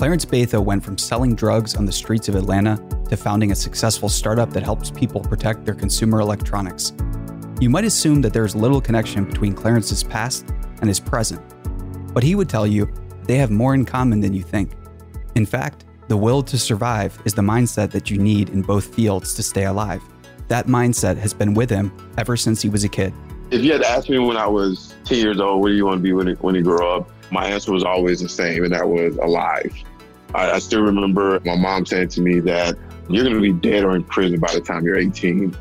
Clarence Bethea went from selling drugs on the streets of Atlanta to founding a successful startup that helps people protect their consumer electronics. You might assume that there's little connection between Clarence's past and his present, but he would tell you they have more in common than you think. In fact, the will to survive is the mindset that you need in both fields to stay alive. That mindset has been with him ever since he was a kid. If you had asked me when I was 10 years old, what do you want to be when you grow up? My answer was always the same, and that was alive. I, I still remember my mom saying to me that you're going to be dead or in prison by the time you're 18.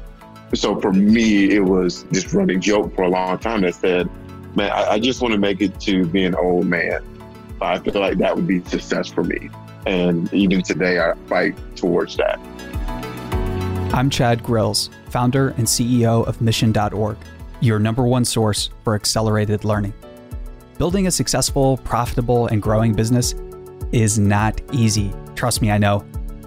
So for me, it was just running joke for a long time that said, man, I, I just want to make it to be an old man. I feel like that would be success for me. And even today, I fight towards that. I'm Chad Grills, founder and CEO of Mission.org, your number one source for accelerated learning. Building a successful, profitable, and growing business is not easy. Trust me, I know.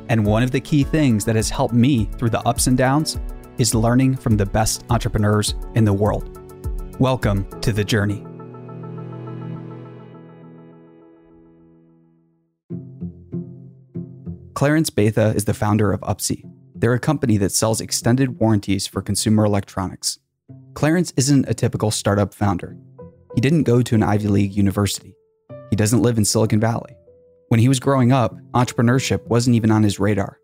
And one of the key things that has helped me through the ups and downs is learning from the best entrepreneurs in the world. Welcome to the journey. Clarence Bethea is the founder of Upsie. They're a company that sells extended warranties for consumer electronics. Clarence isn't a typical startup founder. He didn't go to an Ivy League university. He doesn't live in Silicon Valley. When he was growing up, entrepreneurship wasn't even on his radar.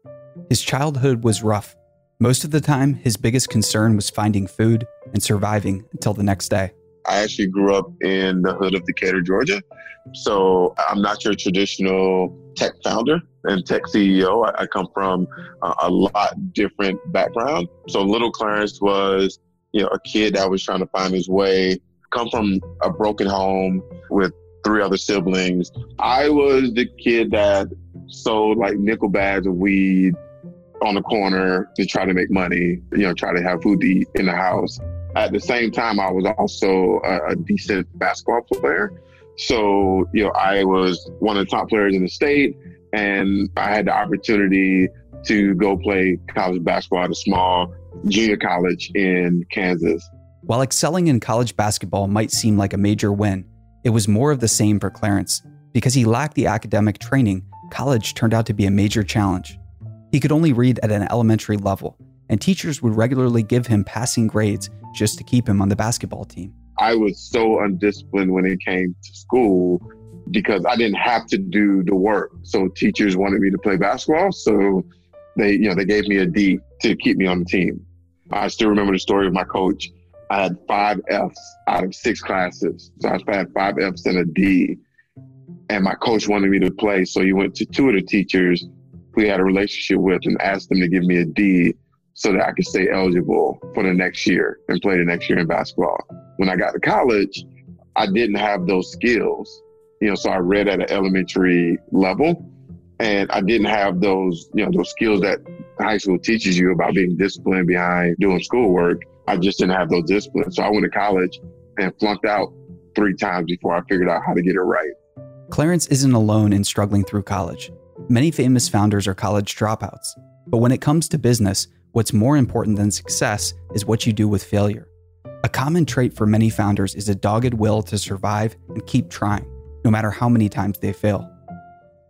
His childhood was rough. Most of the time, his biggest concern was finding food and surviving until the next day. I actually grew up in the hood of Decatur, Georgia. So I'm not your traditional tech founder and tech CEO. I, come from a lot different background. So little Clarence was, you know, a kid that was trying to find his way, come from a broken home with three other siblings. I was the kid that sold like nickel bags of weed on the corner to try to make money, you know, try to have food to eat in the house. At the same time, I was also a, a decent basketball player. So, you know, I was one of the top players in the state and I had the opportunity to go play college basketball at a small junior college in Kansas. While excelling in college basketball might seem like a major win, it was more of the same for Clarence. Because he lacked the academic training, college turned out to be a major challenge. He could only read at an elementary level, and teachers would regularly give him passing grades just to keep him on the basketball team. I was so undisciplined when it came to school because I didn't have to do the work. So teachers wanted me to play basketball, so they, you know, they gave me a D to keep me on the team. I still remember the story of my coach. I had five Fs out of six classes. So I had five Fs and a D. And my coach wanted me to play. So he went to two of the teachers who he had a relationship with and asked them to give me a D so that I could stay eligible for the next year and play the next year in basketball. When I got to college, I didn't have those skills. You know, so I read at an elementary level and I didn't have those, you know, those skills that high school teaches you about being disciplined behind doing schoolwork. I just didn't have those disciplines. So I went to college and flunked out three times before I figured out how to get it right. Clarence isn't alone in struggling through college. Many famous founders are college dropouts. But when it comes to business, what's more important than success is what you do with failure. A common trait for many founders is a dogged will to survive and keep trying, no matter how many times they fail.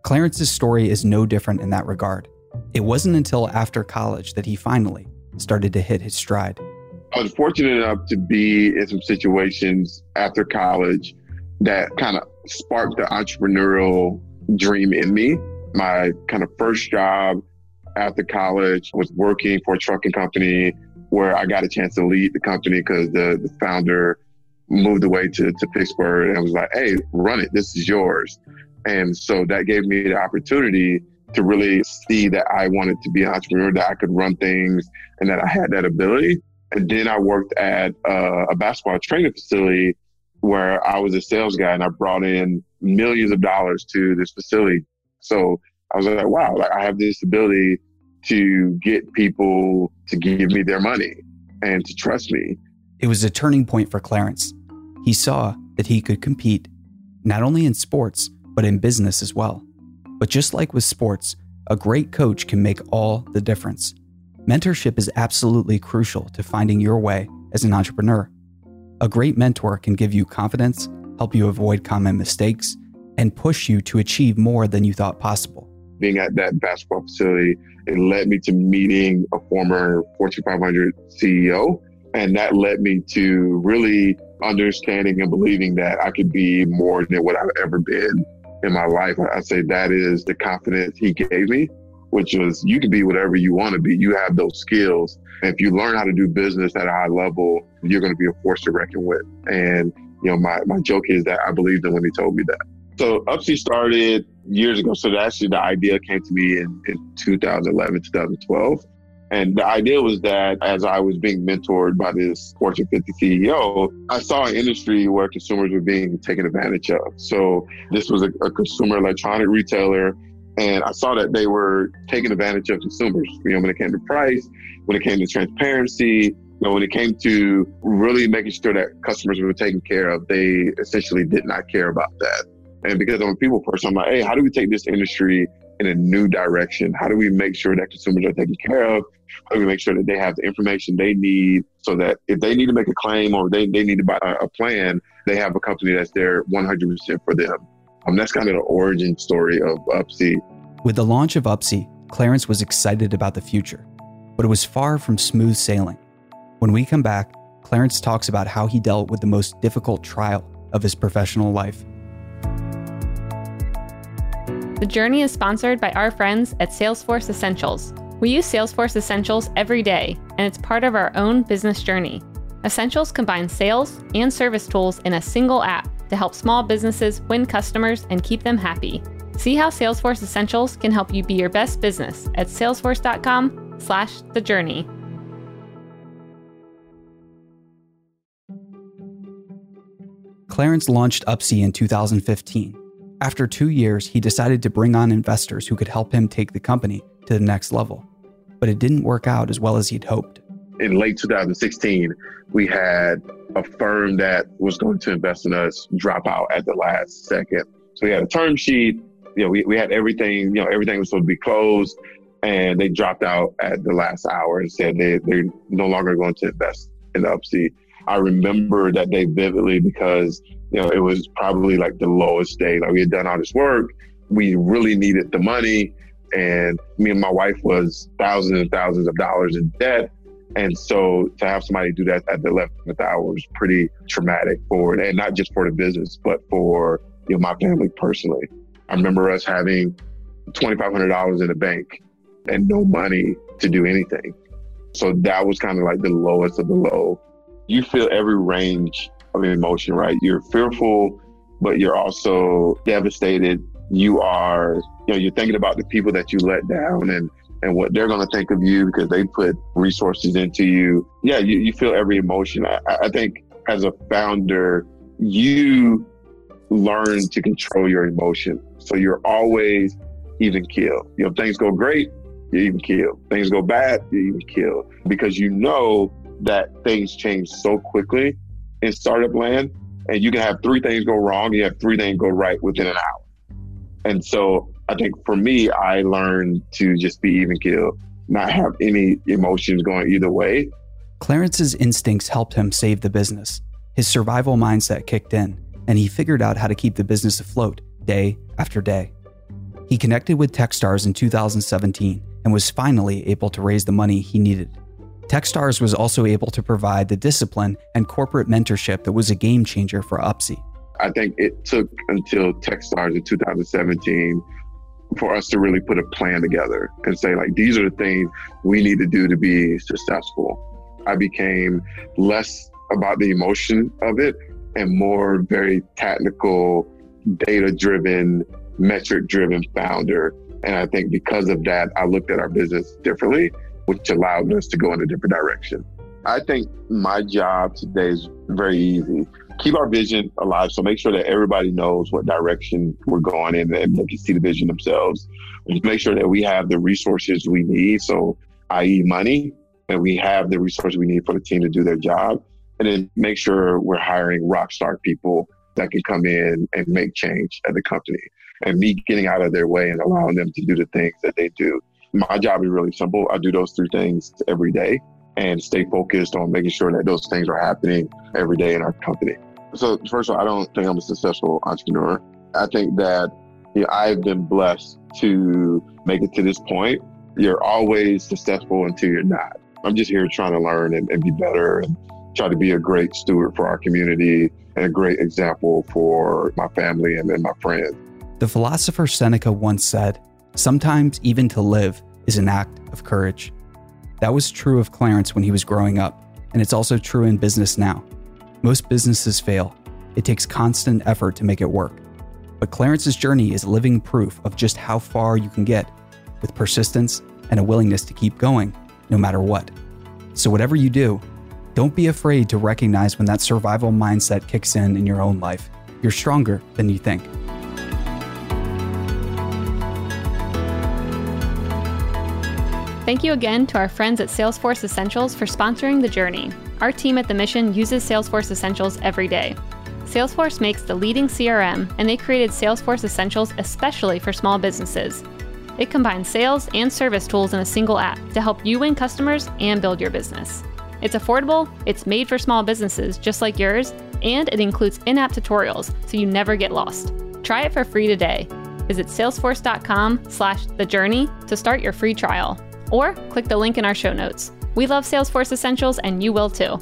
Clarence's story is no different in that regard. It wasn't until after college that he finally started to hit his stride. I was fortunate enough to be in some situations after college that kind of sparked the entrepreneurial dream in me. My kind of first job after college was working for a trucking company where I got a chance to lead the company because the, the founder moved away to, to Pittsburgh and was like, hey, run it. This is yours. And so that gave me the opportunity to really see that I wanted to be an entrepreneur, that I could run things and that I had that ability. And then I worked at uh, a basketball training facility where I was a sales guy and I brought in millions of dollars to this facility. So I was like, wow, like I have this ability to get people to give me their money and to trust me. It was a turning point for Clarence. He saw that he could compete not only in sports, but in business as well. But just like with sports, a great coach can make all the difference. Mentorship is absolutely crucial to finding your way as an entrepreneur. A great mentor can give you confidence, help you avoid common mistakes, and push you to achieve more than you thought possible. Being at that basketball facility, it led me to meeting a former Fortune 500 CEO. And that led me to really understanding and believing that I could be more than what I've ever been in my life. I say that is the confidence he gave me, which was you can be whatever you want to be. You have those skills. If you learn how to do business at a high level, you're going to be a force to reckon with. And, you know, my, my joke is that I believed him when he told me that. So Upsie started years ago. So actually the idea came to me in, in 2011, 2012. And the idea was that as I was being mentored by this Fortune 50 CEO, I saw an industry where consumers were being taken advantage of. So this was a, a consumer electronic retailer. And I saw that they were taking advantage of consumers, you know, when it came to price, when it came to transparency, you know, when it came to really making sure that customers were taken care of, they essentially did not care about that. And because I'm a people person, I'm like, hey, how do we take this industry in a new direction? How do we make sure that consumers are taken care of? How do we make sure that they have the information they need so that if they need to make a claim or they, they need to buy a, plan, they have a company that's there 100% for them. Um, that's kind of the origin story of Upsie. With the launch of Upsie, Clarence was excited about the future, but it was far from smooth sailing. When we come back, Clarence talks about how he dealt with the most difficult trial of his professional life. The journey is sponsored by our friends at Salesforce Essentials. We use Salesforce Essentials every day, and it's part of our own business journey. Essentials combines sales and service tools in a single app to help small businesses win customers and keep them happy. See how Salesforce Essentials can help you be your best business at salesforce.com/slash the journey. Clarence launched Upsie in 2015 after two years, he decided to bring on investors who could help him take the company to the next level. But it didn't work out as well as he'd hoped. In late 2016, we had a firm that was going to invest in us drop out at the last second. So we had a term sheet, you know, we, we had everything, you know, everything was supposed to be closed and they dropped out at the last hour and said they, they're no longer going to invest in the Upsie. I remember that day vividly because you know, it was probably like the lowest day. Like we had done all this work. We really needed the money. And me and my wife was thousands and thousands of dollars in debt. And so to have somebody do that at the 11th hour was pretty traumatic for. And not just for the business, but for, you know, my family personally. I remember us having $2,500 in the bank and no money to do anything. So that was kind of like the lowest of the low. You feel every range of emotion, right? You're fearful, but you're also devastated. You are, you know, you're thinking about the people that you let down and and what they're going to think of you because they put resources into you. Yeah, you, you feel every emotion. I, I think as a founder, you learn to control your emotion. So you're always even kill. You know, things go great, you even kill. Things go bad, you even kill. Because you know that things change so quickly in startup land, and you can have three things go wrong, you have three things go right within an hour. And so I think for me, I learned to just be even keel, not have any emotions going either way. Clarence's instincts helped him save the business. His survival mindset kicked in, and he figured out how to keep the business afloat day after day. He connected with Techstars in 2017 and was finally able to raise the money he needed. Techstars was also able to provide the discipline and corporate mentorship that was a game changer for Upsie. I think it took until Techstars in 2017 for us to really put a plan together and say, like, these are the things we need to do to be successful. I became less about the emotion of it and more very technical, data driven, metric driven founder. And I think because of that, I looked at our business differently which allowed us to go in a different direction. I think my job today is very easy. Keep our vision alive. So make sure that everybody knows what direction we're going in and they can see the vision themselves. Just make sure that we have the resources we need. So, i.e., money, and we have the resources we need for the team to do their job. And then make sure we're hiring rock star people that can come in and make change at the company. And me getting out of their way and allowing them to do the things that they do. My job is really simple. I do those three things every day and stay focused on making sure that those things are happening every day in our company. So, first of all, I don't think I'm a successful entrepreneur. I think that you know, I've been blessed to make it to this point. You're always successful until you're not. I'm just here trying to learn and, and be better and try to be a great steward for our community and a great example for my family and, and my friends. The philosopher Seneca once said, Sometimes even to live is an act of courage. That was true of Clarence when he was growing up, and it's also true in business now. Most businesses fail. It takes constant effort to make it work. But Clarence's journey is living proof of just how far you can get with persistence and a willingness to keep going, no matter what. So, whatever you do, don't be afraid to recognize when that survival mindset kicks in in your own life. You're stronger than you think. Thank you again to our friends at Salesforce Essentials for sponsoring the journey. Our team at The Mission uses Salesforce Essentials every day. Salesforce makes the leading CRM, and they created Salesforce Essentials especially for small businesses. It combines sales and service tools in a single app to help you win customers and build your business. It's affordable, it's made for small businesses just like yours, and it includes in app tutorials so you never get lost. Try it for free today. Visit salesforce.com slash the journey to start your free trial or click the link in our show notes. We love Salesforce Essentials and you will too.